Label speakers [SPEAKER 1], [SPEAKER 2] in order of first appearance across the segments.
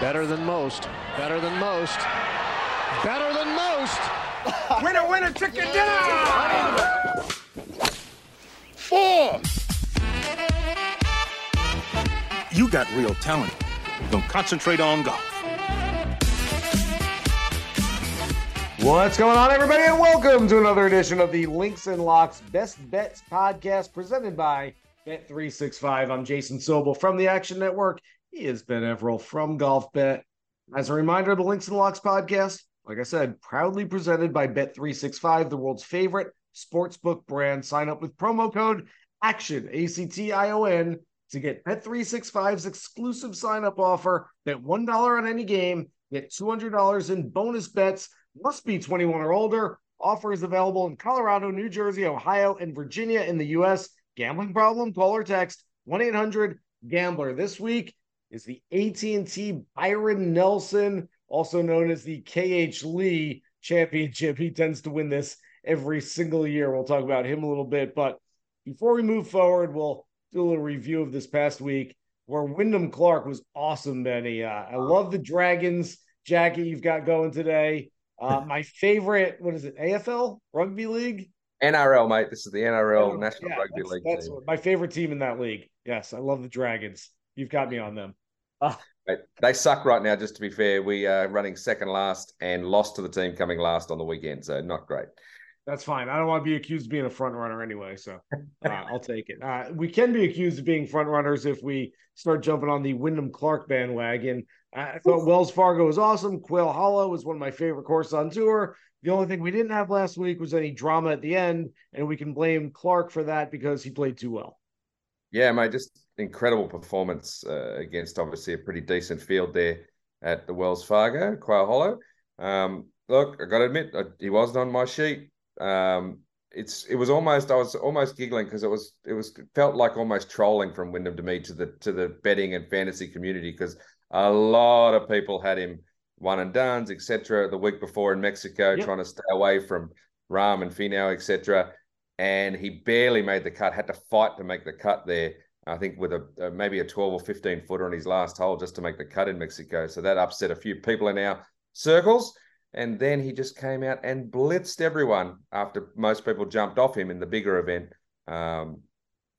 [SPEAKER 1] Better than most. Better than most. Better than most.
[SPEAKER 2] winner, winner, chicken dinner! Four!
[SPEAKER 3] You got real talent. You're gonna concentrate on golf.
[SPEAKER 4] What's going on, everybody, and welcome to another edition of the Links and Locks Best Bets podcast presented by Bet365. I'm Jason Sobel from the Action Network. He is Ben Everill from Golf Bet. As a reminder, the Links and Locks podcast, like I said, proudly presented by Bet365, the world's favorite sportsbook brand. Sign up with promo code ACTION, A C T I O N, to get Bet365's exclusive sign up offer. Bet $1 on any game, get $200 in bonus bets. Must be 21 or older. Offer is available in Colorado, New Jersey, Ohio, and Virginia in the U.S. Gambling problem? Call or text 1-800-GAMBLER. This week is the AT&T Byron Nelson, also known as the KH Lee Championship. He tends to win this every single year. We'll talk about him a little bit, but before we move forward, we'll do a little review of this past week where Wyndham Clark was awesome, Benny. Uh, I love the Dragons jacket you've got going today. Uh, my favorite, what is it, AFL Rugby League?
[SPEAKER 5] NRL, mate. This is the NRL National
[SPEAKER 4] Yeah,
[SPEAKER 5] Rugby
[SPEAKER 4] that's,
[SPEAKER 5] League
[SPEAKER 4] That's
[SPEAKER 5] team.
[SPEAKER 4] my favorite team in that league. Yes, I love the Dragons. You've got me on them. Uh,
[SPEAKER 5] Mate, they suck right now. Just to be fair, we are running second last and lost to the team coming last on the weekend, so not great.
[SPEAKER 4] that's fine. I don't want to be accused of being a front runner anyway, so uh, I'll take it. Uh, we can be accused of being front runners if we start jumping on the Wyndham Clark bandwagon. I thought Wells Fargo was awesome. Quail Hollow was one of my favorite courses on tour. The only thing we didn't have last week was any drama at the end, and we can blame Clark for that because he played too well.
[SPEAKER 5] Yeah, mate, just incredible performance uh, against obviously a pretty decent field there at the Wells Fargo, Quail Hollow. Um, look, I got to admit, I, he wasn't on my sheet. Um, it's it was almost I was almost giggling because it was it was felt like almost trolling from Wyndham to me to the to the betting and fantasy community because a lot of people had him one and done's etc. The week before in Mexico,
[SPEAKER 4] Yep.
[SPEAKER 5] trying to stay away from Rahm and Finau etc. And he barely made the cut. Had to fight to make the cut there. I think with a, a maybe a twelve or fifteen footer on his last hole just to make the cut in Mexico. So that upset a few people in our circles. And then he just came out and blitzed everyone after most people jumped off him in the bigger event. Um,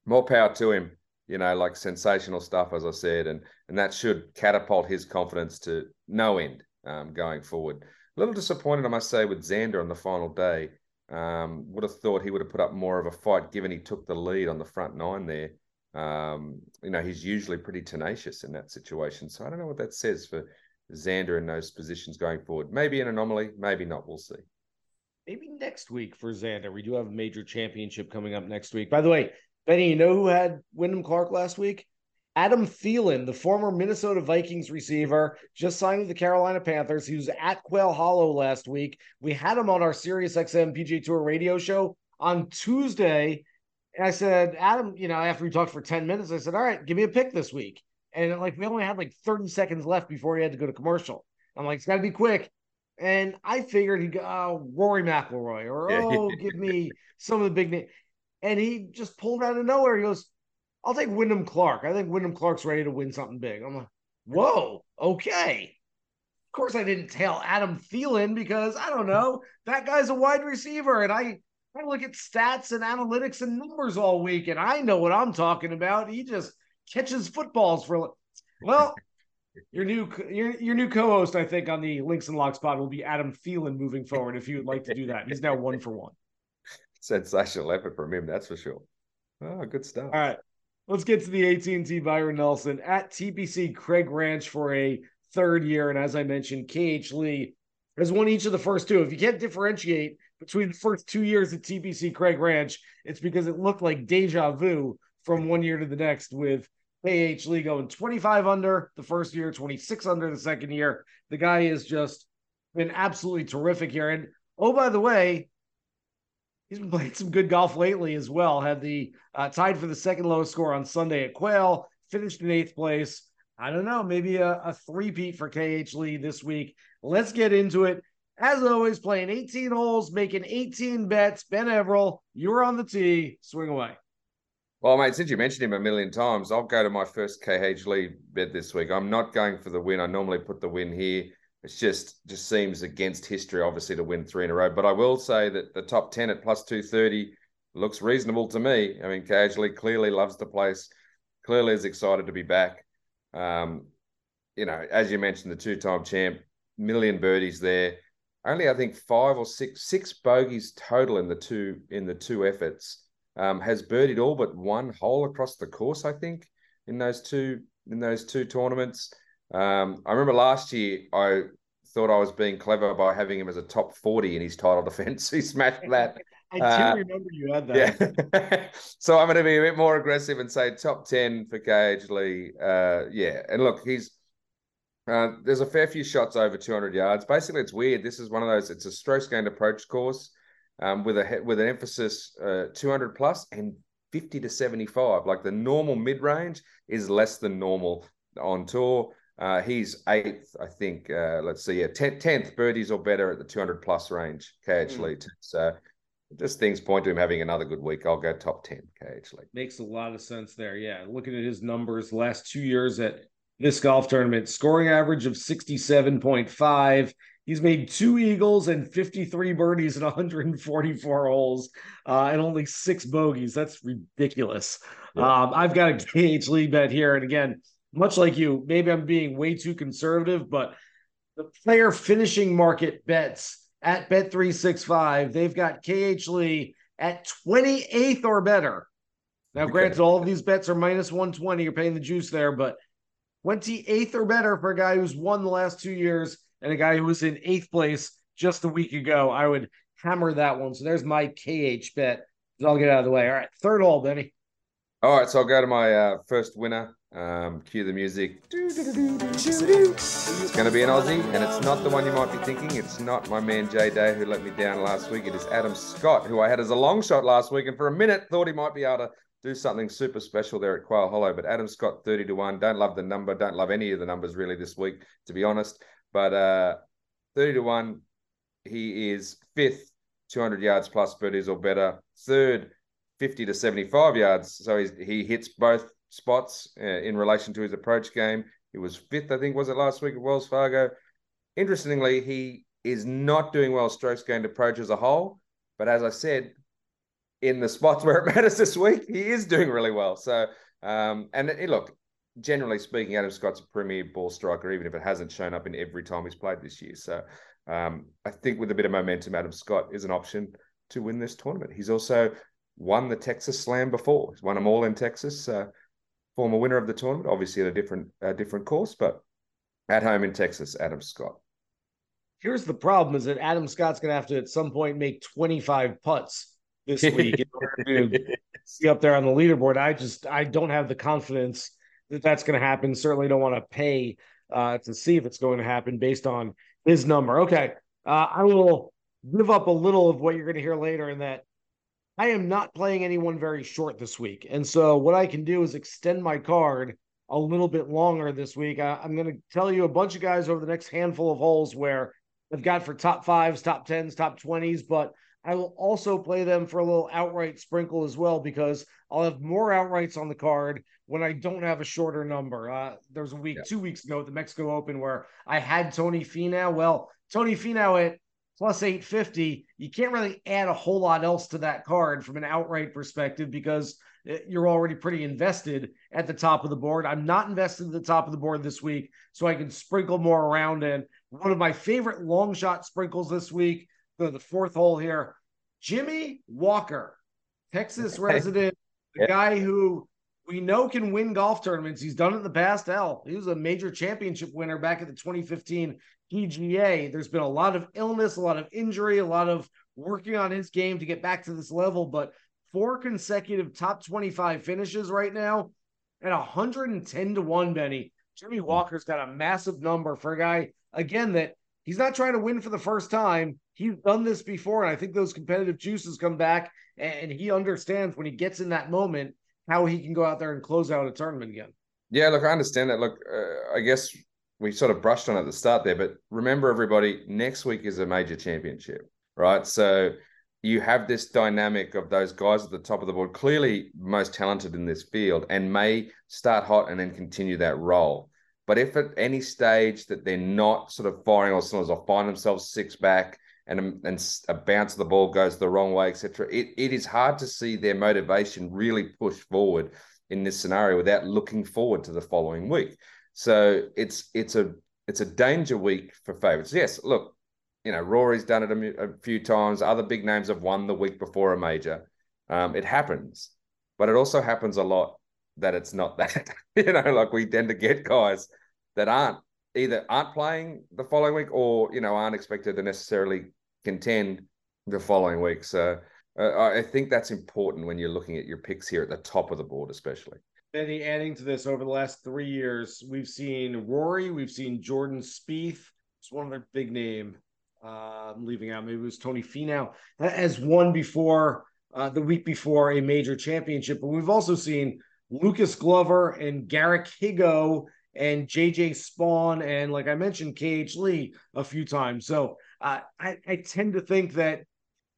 [SPEAKER 5] more power to him, you know, like sensational stuff, as I said, and and that should catapult his confidence to no end um, going forward. A little disappointed, I must say, with Xander on the final day. Um, would have thought he would have put up more of a fight, given he took the lead on the front nine there. Um, you know, he's usually pretty tenacious in that situation. So I don't know what that says for Xander in those positions going forward. Maybe an anomaly, maybe not. We'll see.
[SPEAKER 4] Maybe next week for Xander. We do have a major championship coming up next week. By the way, Benny, you know who had Wyndham Clark last week? Adam Thielen, the former Minnesota Vikings receiver, just signed with the Carolina Panthers. He was at Quail Hollow last week. We had him on our Sirius XM PGA Tour radio show on Tuesday. And I said, Adam, you know, after we talked for 10 minutes, I said, All right, give me a pick this week. And like we only had like 30 seconds left before he had to go to commercial. I'm like, it's got to be quick. And I figured he'd go, oh, Rory McIlroy, or oh, give me some of the big names. And he just pulled out of nowhere. He goes, I'll take Wyndham Clark. I think Wyndham Clark's ready to win something big. I'm like, whoa, okay. Of course, I didn't tell Adam Thielen because I don't know. That guy's a wide receiver. And I I look at stats and analytics and numbers all week, and I know what I'm talking about. He just catches footballs for well. Your new your your new co-host, I think, on the Links and Locks pod will be Adam Thielen moving forward. If you would like to do that, he's now one for one.
[SPEAKER 5] Sensational effort from him, that's for sure. Oh, good stuff.
[SPEAKER 4] All right, let's get to the AT&T Byron Nelson at TPC Craig Ranch for a third year, and as I mentioned, KH Lee has won each of the first two. If you can't differentiate between the first two years at TPC Craig Ranch, it's because it looked like deja vu from one year to the next with KH Lee going 25 under the first year, 26 under the second year. The guy has just been absolutely terrific here. And oh, by the way, he's been playing some good golf lately as well. Had the uh, tied for the second lowest score on Sunday at Quail, finished in eighth place. I don't know, maybe a, a three-peat for KH Lee this week. Let's get into it. As always, playing 18 holes, making 18 bets. Ben Everill, you're on the tee. Swing away.
[SPEAKER 5] Well, mate, since you mentioned him a million times, I'll go to my first KH Lee bet this week. I'm not going for the win. I normally put the win here. It's just just seems against history, obviously, to win three in a row. But I will say that the top 10 at plus 230 looks reasonable to me. I mean, KH Lee clearly loves the place, clearly is excited to be back. Um, you know, as you mentioned, the two-time champ, million birdies there. Only I think five or six six bogeys total in the two in the two efforts. Um, has birdied all but one hole across the course. I think in those two in those two tournaments. Um, I remember last year I thought I was being clever by having him as a top forty in his title defense. he smashed that.
[SPEAKER 4] I do uh, remember you had
[SPEAKER 5] that. Yeah. so I'm going to be a bit more aggressive and say top 10 for KH Lee. Uh, yeah. And look, he's, uh, there's a fair few shots over 200 yards. Basically, it's weird. This is one of those, it's a strokes gained approach course um, with a with an emphasis uh, 200 plus and 50 to 75. Like the normal mid range is less than normal on tour. Uh, he's eighth, I think. Uh, let's see, yeah, tenth birdies or better at the 200 plus range. KH mm. Lee. So just things point to him having another good week. I'll go top 10 KH Lee.
[SPEAKER 4] Makes a lot of sense there. Yeah. Looking at his numbers last two years at this golf tournament, scoring average of 67.5. He's made two eagles and 53 birdies in 144 holes uh, and only six bogeys. That's ridiculous. Yeah. Um, I've got a KH Lee bet here. And again, much like you, maybe I'm being way too conservative, but the player finishing market bets at Bet365. They've got KH Lee at 28th or better. Now, okay. granted, all of these bets are minus 120. You're paying the juice there, but 28th or better for a guy who's won the last two years and a guy who was in eighth place just a week ago. I would hammer that one. So there's my KH bet. I'll get out of the way. All right, third hole, Benny.
[SPEAKER 5] All right, so I'll go to my uh, first winner. Um, cue the music. It's going to be an Aussie, and it's not the one you might be thinking. It's not my man Jay Day who let me down last week. It is Adam Scott, who I had as a long shot last week, and for a minute thought he might be able to do something super special there at Quail Hollow. But Adam Scott, 30 to 1. Don't love the number. Don't love any of the numbers really this week, to be honest. But uh, 30 to 1, he is fifth, 200 yards plus birdies or better. Third, 50 to 75 yards. So he hits both spots uh, in relation to his approach game. He was fifth, I think, was it last week at Wells Fargo. Interestingly, he is not doing well strokes gained approach as a whole. But as I said, in the spots where it matters this week, he is doing really well. So, um, and it, look, generally speaking, Adam Scott's a premier ball striker, even if it hasn't shown up in every time he's played this year. So, um, I think with a bit of momentum, Adam Scott is an option to win this tournament. He's also won the Texas Slam before. He's won them all in Texas. Uh, former winner of the tournament, obviously at a different uh, different course, but at home in Texas, Adam Scott.
[SPEAKER 4] Here's the problem: is that Adam Scott's going to have to at some point make 25 putts this week in order to see up there on the leaderboard. I just I don't have the confidence that that's going to happen. Certainly don't want to pay uh, to see if it's going to happen based on his number. Okay, uh, I will give up a little of what you're going to hear later in that I am not playing anyone very short this week. And so what I can do is extend my card a little bit longer this week. I, am going to tell you a bunch of guys over the next handful of holes where I've got for top fives, top tens, top 20s, but I will also play them for a little outright sprinkle as well because I'll have more outrights on the card when I don't have a shorter number. Uh, there was a week, yeah. two weeks ago at the Mexico Open where I had Tony Finau. Well, Tony Finau at plus 850. You can't really add a whole lot else to that card from an outright perspective because eh, you're already pretty invested at the top of the board. I'm not invested at the top of the board this week, so I can sprinkle more around. And one of my favorite long shot sprinkles this week, the, the fourth hole here, Jimmy Walker, Texas resident, the
[SPEAKER 5] Yeah.
[SPEAKER 4] guy who we know can win golf tournaments. He's done it in the past. Hell, he was a major championship winner back at the 2015 PGA. There's been a lot of illness, a lot of injury, a lot of working on his game to get back to this level. But four consecutive top 25 finishes right now at 110 to 1, Benny. Jimmy hmm. Walker's got a massive number for a guy, again, that he's not trying to win for the first time. He's done this before. And I think those competitive juices come back and he understands when he gets in that moment how he can go out there and close out a tournament again.
[SPEAKER 5] Yeah, look, I understand that. Look, uh, I guess we sort of brushed on at the start there, but remember, everybody, next week is a major championship, right? So you have this dynamic of those guys at the top of the board, clearly most talented in this field, and may start hot and then continue that role. But if at any stage that they're not sort of firing all cylinders or find themselves six back and, and a bounce of the ball goes the wrong way, etc., it, it is hard to see their motivation really push forward in this scenario without looking forward to the following week. So it's it's a it's a danger week for favorites. Yes, look, you know Rory's done it a, a few times. Other big names have won the week before a major. Um, it happens, but it also happens a lot that it's not that. you know, like we tend to get guys that aren't either aren't playing the following week or you know aren't expected to necessarily contend the following week. So uh, I think that's important when you're looking at your picks here at the top of the board, especially.
[SPEAKER 4] Adding to this over the last three years, we've seen Rory, we've seen Jordan Spieth. It's one other big name. Uh, I'm leaving out. Maybe it was Tony Finau has won before uh, the week before a major championship. But we've also seen Lucas Glover and Garrick Higgo and JJ Spaun and, like I mentioned, KH Lee a few times. So uh, I, I tend to think that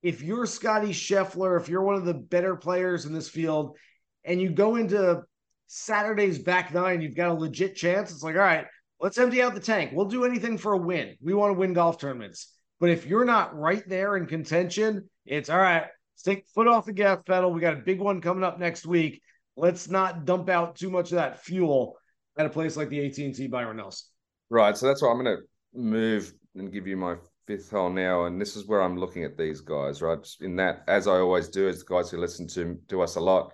[SPEAKER 4] if you're Scotty Scheffler, if you're one of the better players in this field, and you go into Saturday's back nine, you've got a legit chance. It's like, all right, let's empty out the tank. We'll do anything for a win. We want to win golf tournaments. But if you're not right there in contention, it's all right. Take foot off the gas pedal. We got a big one coming up next week. Let's not dump out too much of that fuel at a place like the AT&T Byron Nelson.
[SPEAKER 5] Right. So that's why I'm going to move and give you my fifth hole now, and this is where I'm looking at these guys. Right. In that, as I always do, as guys who listen to to us a lot,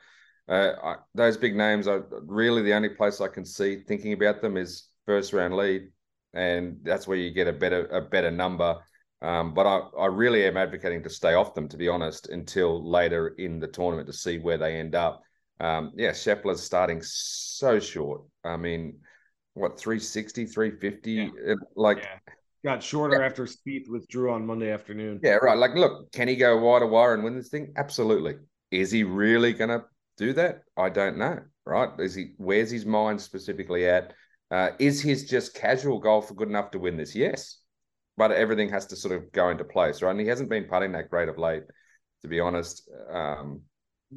[SPEAKER 5] uh, I, those big names are really the only place I can see thinking about them is first round lead, and that's where you get a better a better number. Um, but I, I really am advocating to stay off them, to be honest, until later in the tournament to see where they end up. Um, yeah, Scheffler's starting so short. I mean, what 360, 350?
[SPEAKER 4] Yeah.
[SPEAKER 5] It- like,
[SPEAKER 4] Yeah. Got shorter after Spieth withdrew on Monday afternoon.
[SPEAKER 5] yeah, right. Like, look, can he go wide to wire and win this thing? Absolutely. Is he really going to do that? I don't know. Right? Is he? Where's his mind specifically at? Uh, is his just casual golf good enough to win this? Yes, but everything has to sort of go into place, right? And he hasn't been putting that great of late, to be honest. Um,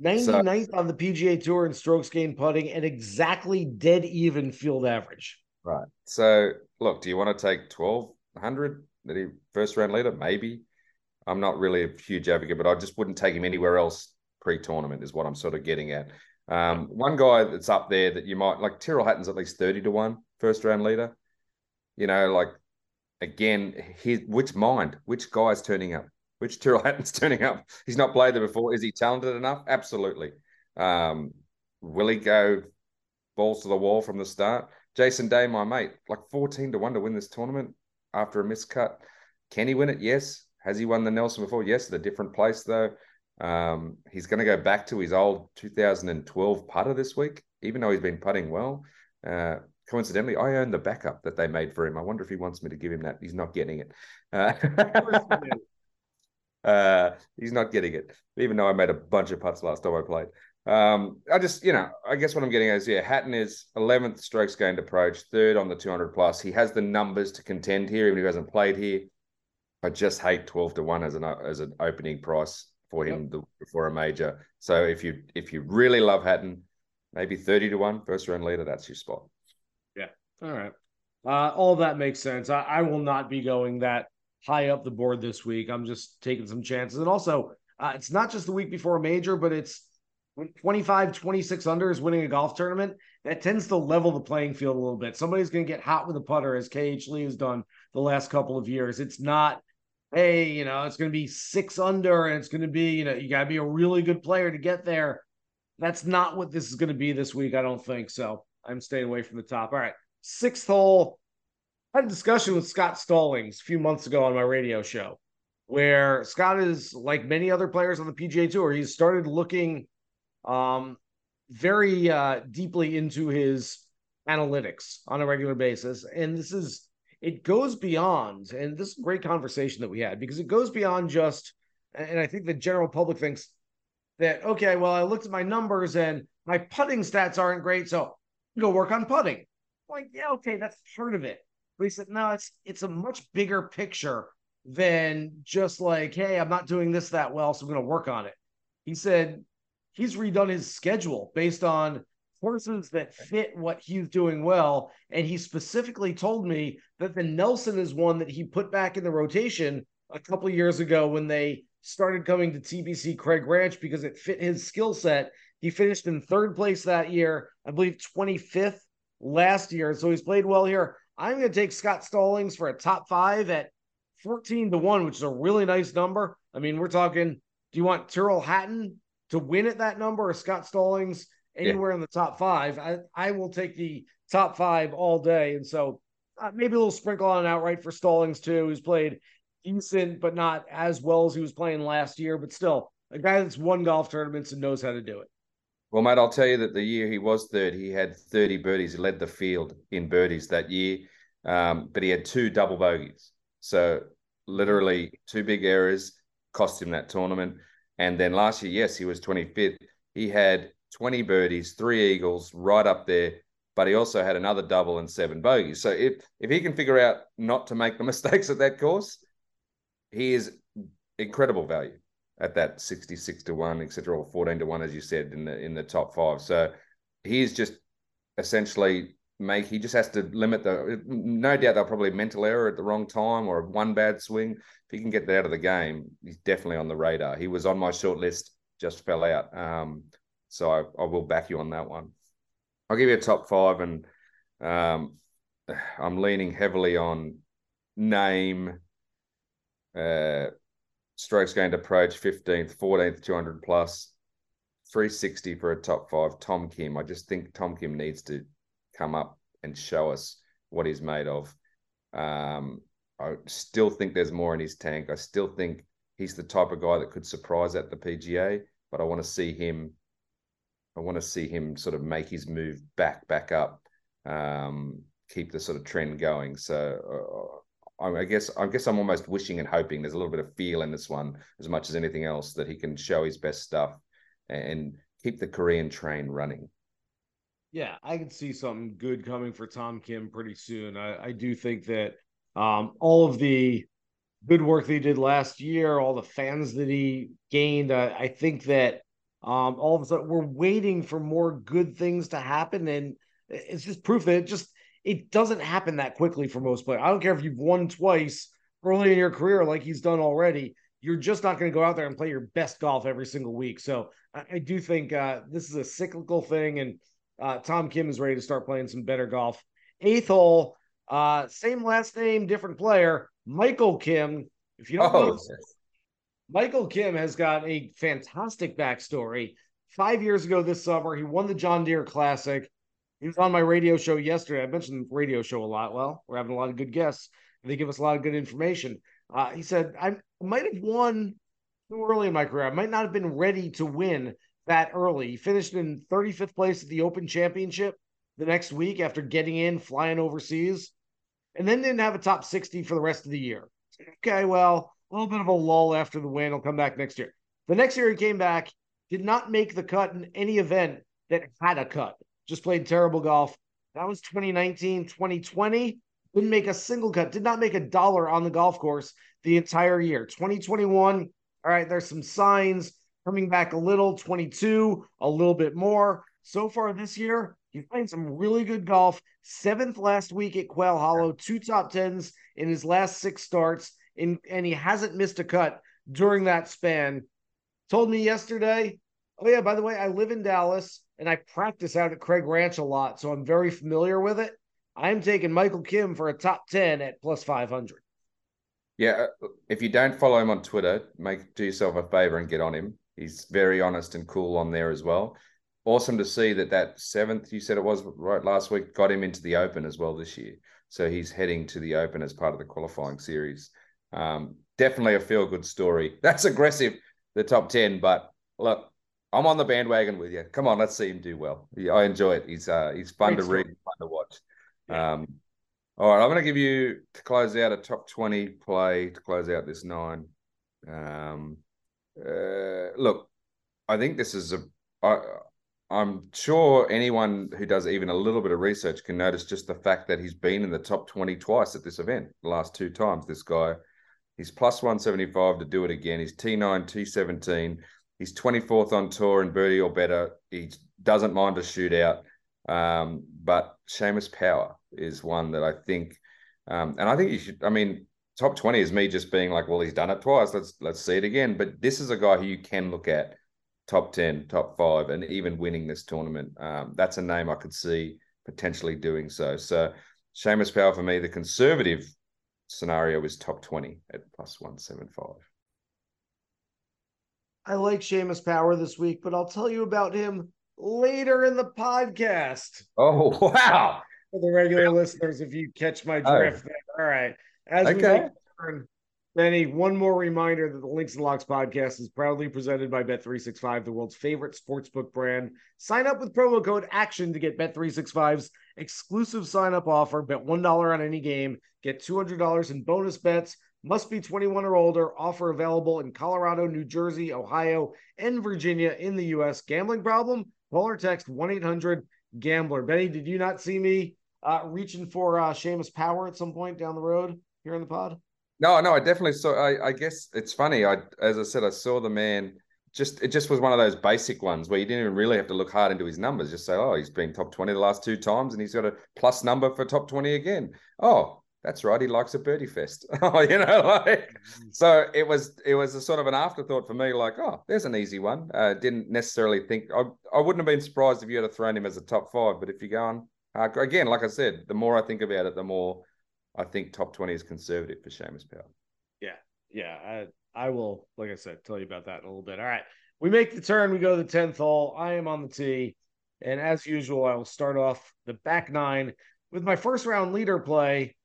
[SPEAKER 4] 99th on the PGA Tour in strokes gained putting and exactly dead even field average.
[SPEAKER 5] Right. So, look, do you want to take 1200 that he first round leader? Maybe. I'm not really a huge advocate, but I just wouldn't take him anywhere else pre tournament, is what I'm sort of getting at. Um, one guy that's up there that you might like Tyrrell Hatton's at least 30 to 1 first round leader. You know, like again, his which mind, which guy's turning up? Which Tyrrell Hatton's turning up? He's not played there before. Is he talented enough? Absolutely. Um, will he go balls to the wall from the start? Jason Day, my mate, like 14 to 1 to win this tournament after a miscut. Can he win it? Yes. Has he won the Nelson before? Yes, at a different place though. Um, he's going to go back to his old 2012 putter this week, even though he's been putting well. Uh, coincidentally, I own the backup that they made for him. I wonder if he wants me to give him that. He's not getting it. Uh, uh, he's not getting it, even though I made a bunch of putts last time I played. Um, I just, you know, I guess what I'm getting at is, yeah, Hatton is 11th strokes gained approach, third on the 200 plus. He has the numbers to contend here, even if he hasn't played here. I just hate 12 to 1 as an as an opening price for him the, for a major. So if you if you really love Hatton, maybe 30 to 1 first round leader, that's your spot. Yeah.
[SPEAKER 4] All right. Uh, all that makes sense. I, I will not be going that high up the board this week. I'm just taking some chances. And also, uh, it's not just the week before a major, but it's 25, 26 under is winning a golf tournament. That tends to level the playing field a little bit. Somebody's going to get hot with a putter, as KH Lee has done the last couple of years. It's not, hey, you know, it's going to be six under and it's going to be, you know, you got to be a really good player to get there. That's not what this is going to be this week. I don't think so. I'm staying away from the top. All right. Sixth hole. Had a discussion with Scott Stallings a few months ago on my radio show where Scott is like many other players on the PGA Tour. He's started looking um, very uh, deeply into his analytics on a regular basis. And this is, it goes beyond, and this is a great conversation that we had because it goes beyond just, and I think the general public thinks that, okay, well, I looked at my numbers and my putting stats aren't great. So go work on putting. like, yeah, okay, that's part of it. But he said, no, it's it's a much bigger picture than just like, hey, I'm not doing this that well, so I'm going to work on it. He said he's redone his schedule based on horses that fit what he's doing well. And he specifically told me that the Nelson is one that he put back in the rotation a couple years ago when they started coming to TPC Craig Ranch because it fit his skill set. He finished in third place that year, I believe 25th last year. So he's played well here. I'm going to take Scott Stallings for a top five at 14 to 1, which is a really nice number. I mean, we're talking, do you want Tyrrell Hatton to win at that number or Scott Stallings anywhere yeah. in the top five? I, I will take the top five all day. And so uh, maybe a little sprinkle on an outright for Stallings too, who's played decent, but not as well as he was playing last year, but still a guy that's won golf tournaments and knows how to do it.
[SPEAKER 5] Well, mate, I'll tell you that the year he was third, he had 30 birdies. He led the field in birdies that year, um, but he had two double bogeys. So literally two big errors cost him that tournament. And then last year, yes, he was 25th. He had 20 birdies, three eagles, right up there. But he also had another double and seven bogeys. So if if he can figure out not to make the mistakes at that course, he is incredible value at that 66 to 1 etc or 14 to 1 as you said in the in the top 5 so he's just essentially make he just has to limit the no doubt they'll probably mental error at the wrong time or one bad swing. If he can get that out of the game he's definitely on the radar. He was on my short list just fell out. Um, so I, I will back you on that one. I'll give you a top five and um, i'm leaning heavily on name uh, strokes gained approach 15th, 14th, 200 plus, 360 for a top five. Tom Kim. I just think Tom Kim needs to come up and show us what he's made of. Um, I still think there's more in his tank. I still think he's the type of guy that could surprise at the PGA, but I want to see him. I want to see him sort of make his move back, back up, um, keep the sort of trend going. So uh, I guess I guess I'm almost wishing and hoping there's a little bit of feel in this one as much as anything else that he can show his best stuff and keep the Korean train running.
[SPEAKER 4] Yeah, I can see something good coming for Tom Kim pretty soon. I, I do think that um, all of the good work that he did last year, all the fans that he gained, uh, I think that um, all of a sudden we're waiting for more good things to happen, and it's just proof that it just it doesn't happen that quickly for most players. I don't care if you've won twice early in your career, like he's done already. You're just not going to go out there and play your best golf every single week. So I, I do think uh, this is a cyclical thing, and uh, Tom Kim is ready to start playing some better golf. Eighth hole, uh, same last name, different player, Michael Kim. If you don't oh, know, Michael Kim has got a fantastic backstory. Five years ago this summer, he won the John Deere Classic. He was on my radio show yesterday. I mentioned radio show a lot. Well, we're having a lot of good guests. They give us a lot of good information. Uh, he said, I might have won too early in my career. I might not have been ready to win that early. He finished in 35th place at the Open Championship the next week after getting in, flying overseas, and then didn't have a top 60 for the rest of the year. Okay, well, a little bit of a lull after the win. He'll come back next year. The next year he came back, did not make the cut in any event that had a cut just played terrible golf. That was 2019, 2020. Didn't make a single cut, did not make a dollar on the golf course the entire year. 2021, all right, there's some signs coming back a little. 22, a little bit more. So far this year, he's playing some really good golf. Seventh last week at Quail Hollow, two top tens in his last six starts. in, and he hasn't missed a cut during that span. Told me yesterday, oh, yeah, by the way, I live in Dallas and I practice out at Craig Ranch a lot, so I'm very familiar with it. I'm taking Michael Kim for a top 10 at plus 500.
[SPEAKER 5] Yeah, uh, if you don't follow him on Twitter, make do yourself a favor and get on him. He's very honest and cool on there as well. Awesome to see that that seventh you said it was right last week got him into the Open as well this year. So he's heading to the Open as part of the qualifying series. Um, definitely a feel good story. That's aggressive, the top ten, but look, I'm on the bandwagon with you. Come on, let's see him do well. Yeah, I enjoy it. He's uh, he's fun Great to read, fun to watch. Yeah. Um, all right, I'm going to give you to close out a top 20 play to close out this nine. Um, uh, look, I think this is a. I, I'm sure anyone who does even a little bit of research can notice just the fact that he's been in the top 20 twice at this event, the last two times. This guy, he's plus 175 to do it again. He's T9, T17. He's 24th on tour and birdie or better. He doesn't mind a shootout. Um, but Seamus Power is one that I think, um, and I think you should. I mean, top twenty is me just being like, well, he's done it twice. Let's let's see it again. But this is a guy who you can look at top ten, top five, and even winning this tournament. Um, that's a name I could see potentially doing so. So Seamus Power for me, the conservative scenario is top twenty at plus one seven five.
[SPEAKER 4] I like Seamus Power this week, but I'll tell you about him later in the podcast.
[SPEAKER 5] Oh wow!
[SPEAKER 4] For the regular listeners, if you catch my drift, oh. All right. As okay. we turn, Benny, one more reminder that the Links and Locks podcast is proudly presented by Bet365, the world's favorite sportsbook brand. Sign up with promo code ACTION to get Bet365's exclusive sign up offer. Bet $1 on any game, get $200 in bonus bets. Must be 21 or older. Offer available in Colorado, New Jersey, Ohio, and Virginia in the U.S. Gambling problem? Call or text 1 800 Gambler. Benny, did you not see me uh, reaching for uh, Seamus Power at some point down the road here in the pod?
[SPEAKER 5] No, no, I definitely saw. I, I guess it's funny. I, as I said, I saw the man. Just it just was one of those basic ones where you didn't even really have to look hard into his numbers. Just say, oh, he's been top twenty the last two times, and he's got a plus number for top twenty again. Oh, that's right, he likes a birdie fest. oh, you know, like mm-hmm. so it was it was a sort of an afterthought for me, like, oh, there's an easy one. Uh, didn't necessarily think I, I wouldn't have been surprised if you had thrown him as a top five, but if you're going uh, again, like I said, the more I think about it, the more I think top 20 is conservative for Seamus Power.
[SPEAKER 4] Yeah, yeah. I I will, like I said, tell you about that in a little bit. All right. We make the turn, we go to the 10th hole. I am on the tee. And as usual, I will start off the back nine with my first round leader play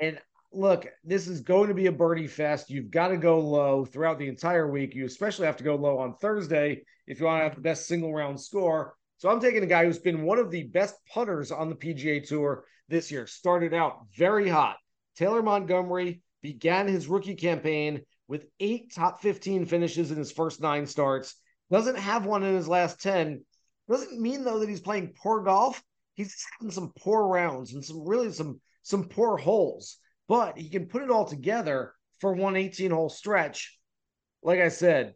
[SPEAKER 4] and look, this is going to be a birdie fest. You've got to go low throughout the entire week. You especially have to go low on Thursday if you want to have the best single round score. So I'm taking a guy who's been one of the best putters on the PGA Tour this year. Started out very hot. Taylor Montgomery began his rookie campaign with eight top 15 finishes in his first nine starts. Doesn't have one in his last 10. Doesn't mean though that he's playing poor golf. He's having some poor rounds and some really some some poor holes, but he can put it all together for one 18 hole stretch. Like I said,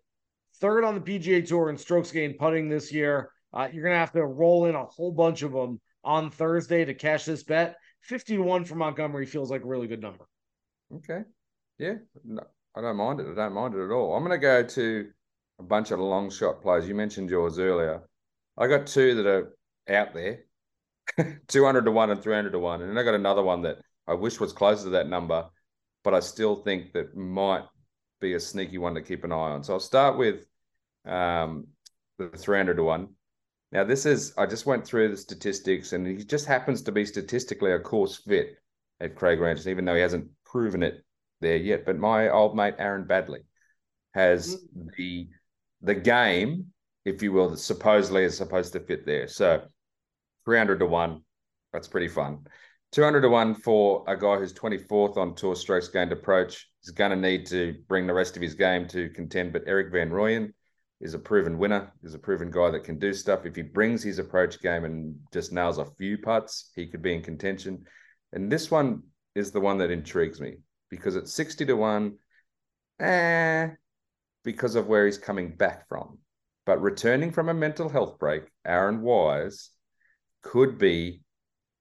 [SPEAKER 4] third on the PGA Tour in strokes gained putting this year. Uh, you're going to have to roll in a whole bunch of them on Thursday to cash this bet. 51 for Montgomery feels like a really good number.
[SPEAKER 5] Okay. Yeah. No, I don't mind it. I don't mind it at all. I'm going to go to a bunch of long shot players. You mentioned yours earlier. I got two that are out there 200 to 1 and 300 to 1. And then I got another one that I wish was closer to that number, but I still think that might be a sneaky one to keep an eye on. So I'll start with um, the 300 to 1. Now, this is, I just went through the statistics, and he just happens to be statistically a course fit at Craig Ranch, even though he hasn't proven it there yet. But my old mate, Aaron Baddeley, has mm. the the game, if you will, that supposedly is supposed to fit there. So 300 to 1. That's pretty fun. 200 to 1 for a guy who's 24th on tour strokes gained approach. He's going to need to bring the rest of his game to contend. But Erik van Rooyen is a proven winner, is a proven guy that can do stuff. If he brings his approach game and just nails a few putts, he could be in contention. And this one is the one that intrigues me because it's 60 to 1, eh, because of where he's coming back from. But returning from a mental health break, Aaron Wise could be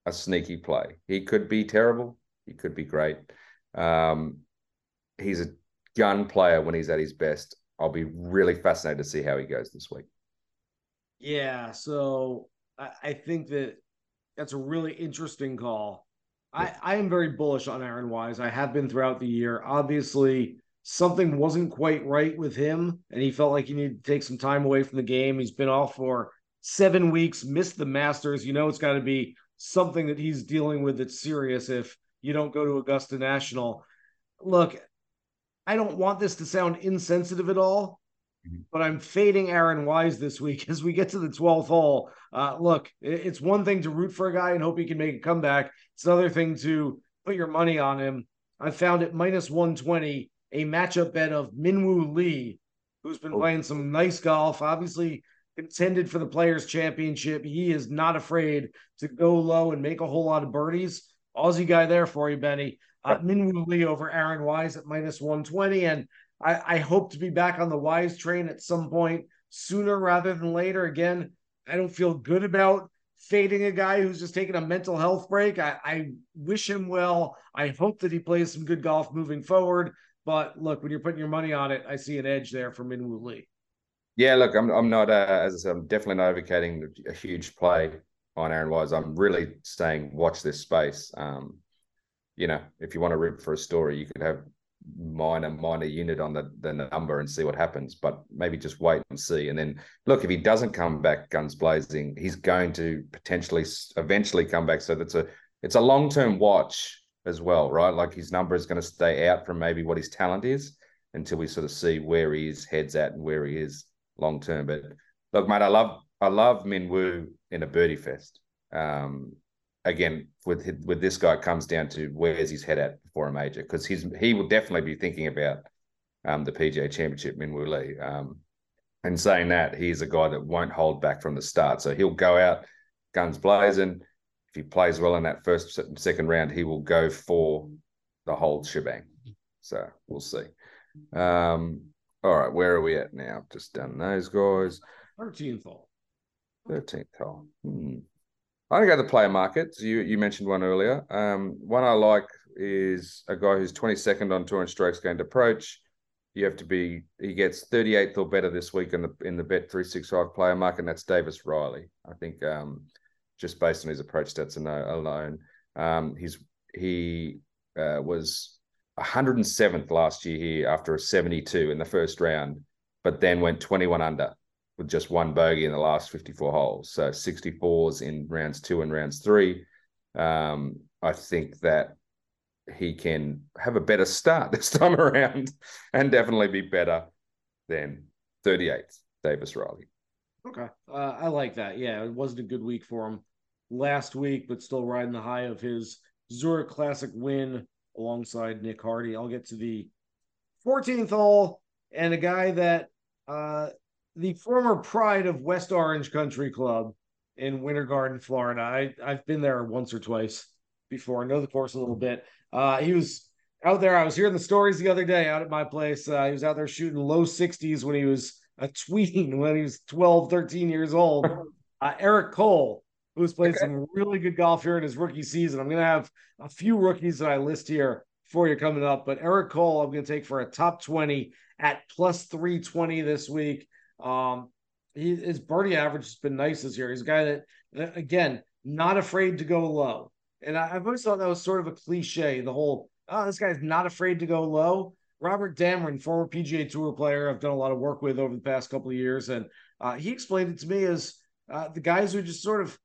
[SPEAKER 5] a sneaky play. He could be terrible. He could be great. Um, he's a gun player when he's at his best. I'll be really fascinated to see how he goes this week.
[SPEAKER 4] Yeah, so I, I think that that's a really interesting call. I, I am very bullish on Aaron Wise. I have been throughout the year. Obviously, something wasn't quite right with him, and he felt like he needed to take some time away from the game. He's been off for seven weeks, missed the Masters. You know, it's got to be something that he's dealing with that's serious if you don't go to Augusta National. Look, I don't want this to sound insensitive at all, but I'm fading Aaron Wise this week as we get to the 12th hole. Uh, look, it's one thing to root for a guy and hope he can make a comeback. It's another thing to put your money on him. I found at minus 120 a matchup bet of Min Woo Lee, who's been oh. playing some nice golf, obviously contended for the Players Championship. He is not afraid to go low and make a whole lot of birdies. Aussie guy there for you, Benny. Uh, Min Woo Lee over Aaron Wise at minus 120. And I, I hope to be back on the Wise train at some point sooner rather than later. Again, I don't feel good about fading a guy who's just taking a mental health break. I, I wish him well. I hope that he plays some good golf moving forward. But look, when you're putting your money on it, I see an edge there for Min Woo Lee.
[SPEAKER 5] Yeah, look, I'm I'm not uh, as I said, I'm definitely not advocating a huge play on Aaron Wise. I'm really saying watch this space. Um, you know, if you want to root for a story, you could have minor minor unit on the the number and see what happens but maybe just wait and see and then look if he doesn't come back guns blazing he's going to potentially eventually come back so that's a it's a long-term watch as well right like his number is going to stay out from maybe what his talent is until we sort of see where his head's at and where he is long term but look mate i love i love Min Woo in a birdie fest um again with with this guy comes down to where's his head at for a major because he's he will definitely be thinking about um, the PGA Championship Min Woo Lee. Um, and saying that, he's a guy that won't hold back from the start. So he'll go out guns blazing. If he plays well in that first second round, he will go for the whole shebang. So we'll see. Um, all right, where are we at now? Just done those guys.
[SPEAKER 4] 13th hole.
[SPEAKER 5] 13th hole. Hmm. I think the player markets. You you mentioned one earlier. Um, one I like is a guy who's 22nd on tour and strokes gained approach. You have to be he gets 38th or better this week in the in the bet 365 player market, and that's Davis Riley. I think um, just based on his approach stats alone. Um, he's he uh, was 107th last year here after a 72 in the first round, but then went 21 under with just one bogey in the last 54 holes. So 64s in rounds two and rounds three. Um, I think that he can have a better start this time around and definitely be better than 38th Davis Riley.
[SPEAKER 4] Okay. Uh, I like that. Yeah, it wasn't a good week for him last week, but still riding the high of his Zurich Classic win alongside Nick Hardy. I'll get to the 14th hole and a guy that uh, the former pride of West Orange Country Club in Winter Garden, Florida. I, I've been there once or twice before. I know the course a little bit. Uh, he was out there. I was hearing the stories the other day out at my place. Uh, he was out there shooting low 60s when he was a tween, when he was 12, 13 years old. Uh, Eric Cole, who's played okay. some really good golf here in his rookie season. I'm going to have a few rookies that I list here for you coming up, but Eric Cole, I'm going to take for a top 20 at plus 320 this week. Um, he, his birdie average has been nice this year. He's a guy that, again, not afraid to go low. And I, have always thought that was sort of a cliche. The whole, oh, this guy's not afraid to go low. Robert Damron, former PGA Tour player, I've done a lot of work with over the past couple of years, and uh, he explained it to me as uh, the guys who just sort of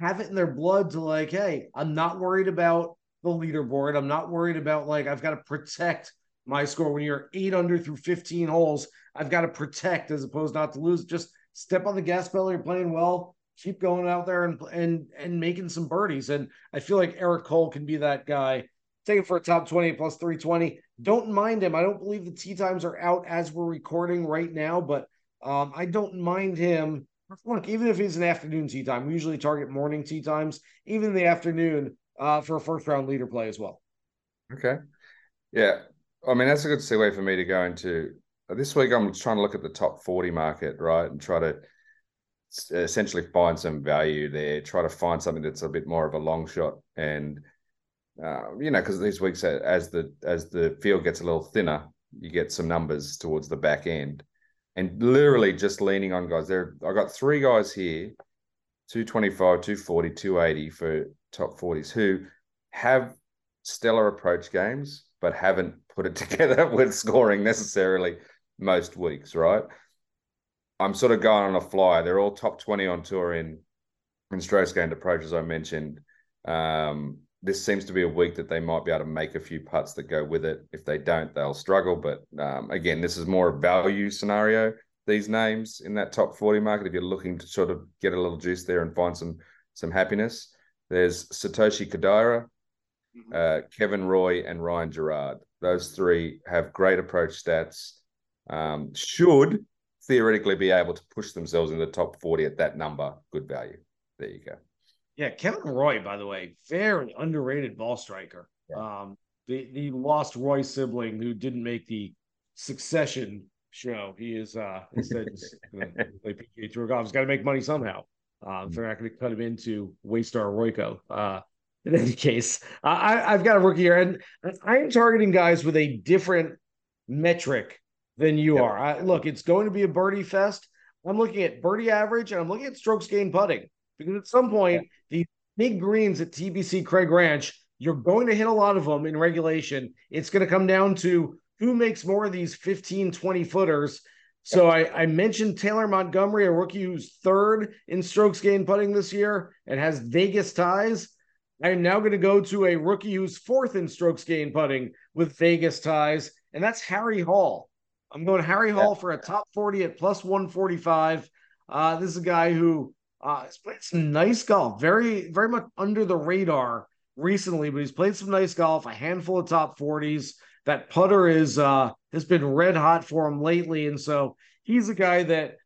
[SPEAKER 4] have it in their blood to like, hey, I'm not worried about the leaderboard. I'm not worried about like I've got to protect my score when you're eight under through 15 holes. I've got to protect as opposed not to lose. Just step on the gas pedal. You're playing well. Keep going out there and and and making some birdies. And I feel like Eric Cole can be that guy. Take it for a top 20 plus 320. Don't mind him. I don't believe the tee times are out as we're recording right now, but um, I don't mind him. Look, even if he's an afternoon tee time, we usually target morning tee times, even in the afternoon uh, for a first round leader play as well.
[SPEAKER 5] Okay. Yeah. I mean, that's a good segue for me to go into this week. I'm trying to look at the top 40 market, right, and try to essentially find some value there. Try to find something that's a bit more of a long shot. And uh, you know, because these weeks as the as the field gets a little thinner, you get some numbers towards the back end, and literally just leaning on guys. There, I got three guys here, 225, 240, 280 for top 40s who have stellar approach games, but haven't put it together with scoring necessarily most weeks, right? I'm sort of going on a fly. They're all top 20 on tour in in strokes gained approach, as I mentioned. Um, this seems to be a week that they might be able to make a few putts that go with it. If they don't, they'll struggle. But um, again, this is more a value scenario. These names in that top 40 market, if you're looking to sort of get a little juice there and find some some happiness, there's Satoshi Kodaira, mm-hmm. uh, Kevin Roy, and Ryan Gerard. Those three have great approach stats. Um, should theoretically be able to push themselves in the top 40 at that number. Good value. There you go.
[SPEAKER 4] Yeah, Kevin Roy, by the way, very underrated ball striker. Yeah. Um, the the lost Roy sibling who didn't make the Succession show. He is uh instead just gonna play PGA Tour golf. He's got to make money somehow. Um, they're not going to cut him into Waystar Royco. Uh, in any case, I, I've got a rookie here, and I'm targeting guys with a different metric than you yep. are. I, look, it's going to be a birdie fest. I'm looking at birdie average, and I'm looking at strokes gained putting because at some point, yep. these big greens at TPC Craig Ranch, you're going to hit a lot of them in regulation. It's going to come down to who makes more of these 15, 20 footers. So I, I, mentioned Taylor Montgomery, a rookie who's third in strokes gained putting this year and has Vegas ties. I'm now going to go to a rookie who's fourth in strokes gained putting with Vegas ties, and that's Harry Hall. I'm going Harry Hall for a top 40 at plus 145. Uh, this is a guy who uh, has played some nice golf, very, very much under the radar recently, but he's played some nice golf, a handful of top 40s. That putter is uh, has been red hot for him lately. And so he's a guy that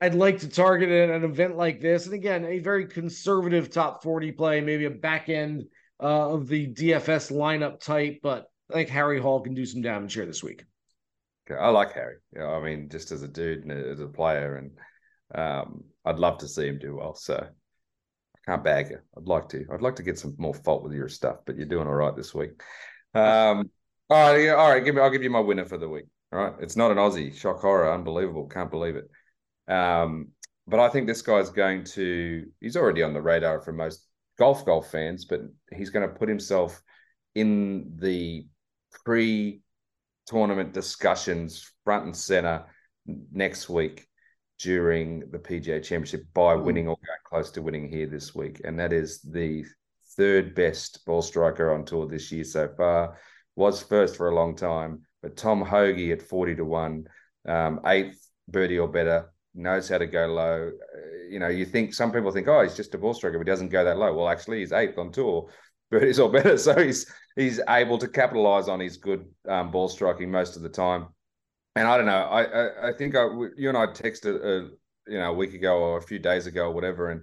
[SPEAKER 4] I'd like to target at an event like this. And again, a very conservative top 40 play, maybe a back end uh, of the DFS lineup type, but I think Harry Hall can do some damage here this week.
[SPEAKER 5] I like Harry. I mean, just as a dude and as a player, and um, I'd love to see him do well. So I can't bag you. I'd like to. I'd like to get some more fault with your stuff, but you're doing all right this week. Um, all right, all right. Give me. I'll give you my winner for the week. All right, it's not an Aussie. Shock horror, unbelievable. Can't believe it. Um, but I think this guy's going to. He's already on the radar for most golf golf fans, but he's going to put himself in the pre tournament discussions front and center next week during the PGA Championship by mm. winning or going close to winning here this week. And that is the third best ball striker on tour this year so far. Was first for a long time, but Tom Hoge at 40 to 1, um, eighth birdie or better, knows how to go low. Uh, you know, you think some people think, oh, he's just a ball striker, but he doesn't go that low. Well, actually, he's eighth on tour birdies or better. So he's he's able to capitalize on his good um, ball striking most of the time. And I don't know. I I, I think I, you and I texted a, you know a week ago or a few days ago or whatever, and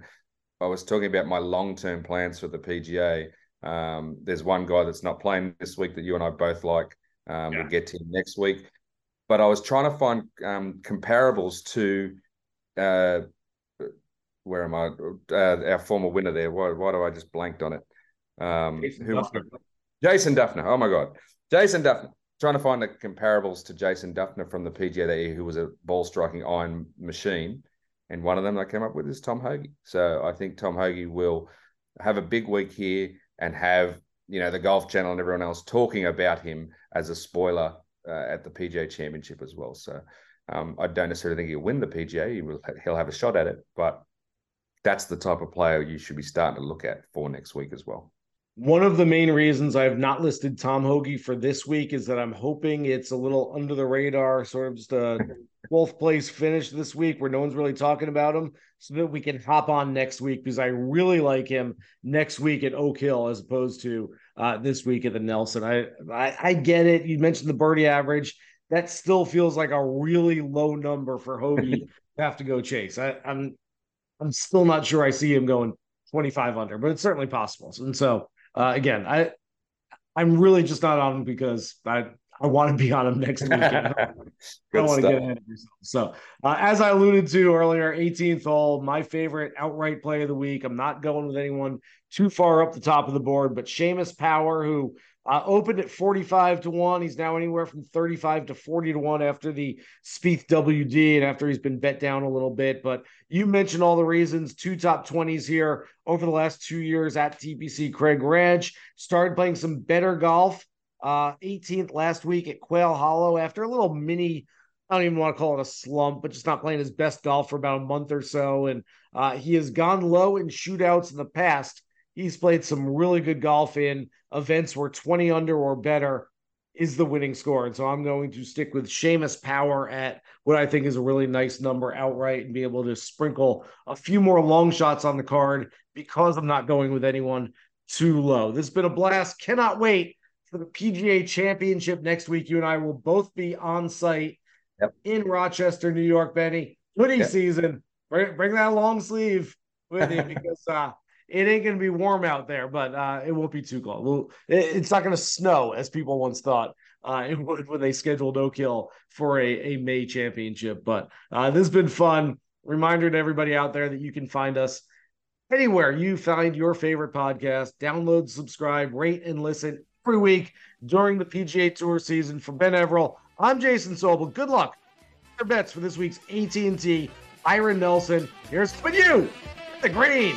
[SPEAKER 5] I was talking about my long term plans for the PGA. Um, there's one guy that's not playing this week that you and I both like. Um, yeah. We'll get to him next week. But I was trying to find um, comparables to uh, where am I? Uh, our former winner there. Why, why do I just blanked on it? Um, Jason who Dufner. Jason Dufner. Oh my God, Jason Dufner. Trying to find the comparables to Jason Dufner from the PGA that year, who was a ball striking iron machine, and one of them I came up with is Tom Hoge. So I think Tom Hoge will have a big week here and have you know the Golf Channel and everyone else talking about him as a spoiler uh, at the PGA Championship as well. So um, I don't necessarily think he'll win the PGA. He will, he'll have a shot at it, but that's the type of player you should be starting to look at for next week as well.
[SPEAKER 4] One of the main reasons I have not listed Tom Hoge for this week is that I'm hoping it's a little under the radar, sort of just a 12th place finish this week where no one's really talking about him, so that we can hop on next week because I really like him next week at Oak Hill as opposed to uh, this week at the Nelson. I, I I get it. You mentioned the birdie average. That still feels like a really low number for Hoge to have to go chase. I, I'm I'm still not sure I see him going 25 under, but it's certainly possible. And so uh, again, I I'm really just not on him because I I want to be on him next week. I don't want to get ahead of yourself. So, uh, as I alluded to earlier, 18th hole, my favorite outright play of the week. I'm not going with anyone too far up the top of the board, but Seamus Power, who uh, opened at 45 to 1. He's now anywhere from 35 to 40 to 1 after the Spieth WD and after he's been bet down a little bit. But you mentioned all the reasons. Two top 20s here over the last two years at TPC Craig Ranch. Started playing some better golf. Uh, 18th last week at Quail Hollow after a little mini. I don't even want to call it a slump, but just not playing his best golf for about a month or so. And uh, he has gone low in shootouts in the past. He's played some really good golf in events where 20 under or better is the winning score. And so I'm going to stick with Seamus Power at what I think is a really nice number outright and be able to sprinkle a few more long shots on the card because I'm not going with anyone too low. This has been a blast. Cannot wait for the PGA Championship next week. You and I will both be on site
[SPEAKER 5] Yep.
[SPEAKER 4] in Rochester, New York, Benny. Hoodie
[SPEAKER 5] Yep.
[SPEAKER 4] season. Bring, bring that long sleeve with you because uh, it ain't going to be warm out there, but uh, it won't be too cold. It's not going to snow as people once thought uh, when they scheduled Oak Hill for a, a May championship. But uh, this has been fun. Reminder to everybody out there that you can find us anywhere you find your favorite podcast. Download, subscribe, rate, and listen every week during the PGA Tour season. For Ben Everill, I'm Jason Sobel. Good luck. Your bets for this week's AT&T Byron Nelson. Here's for you, the green.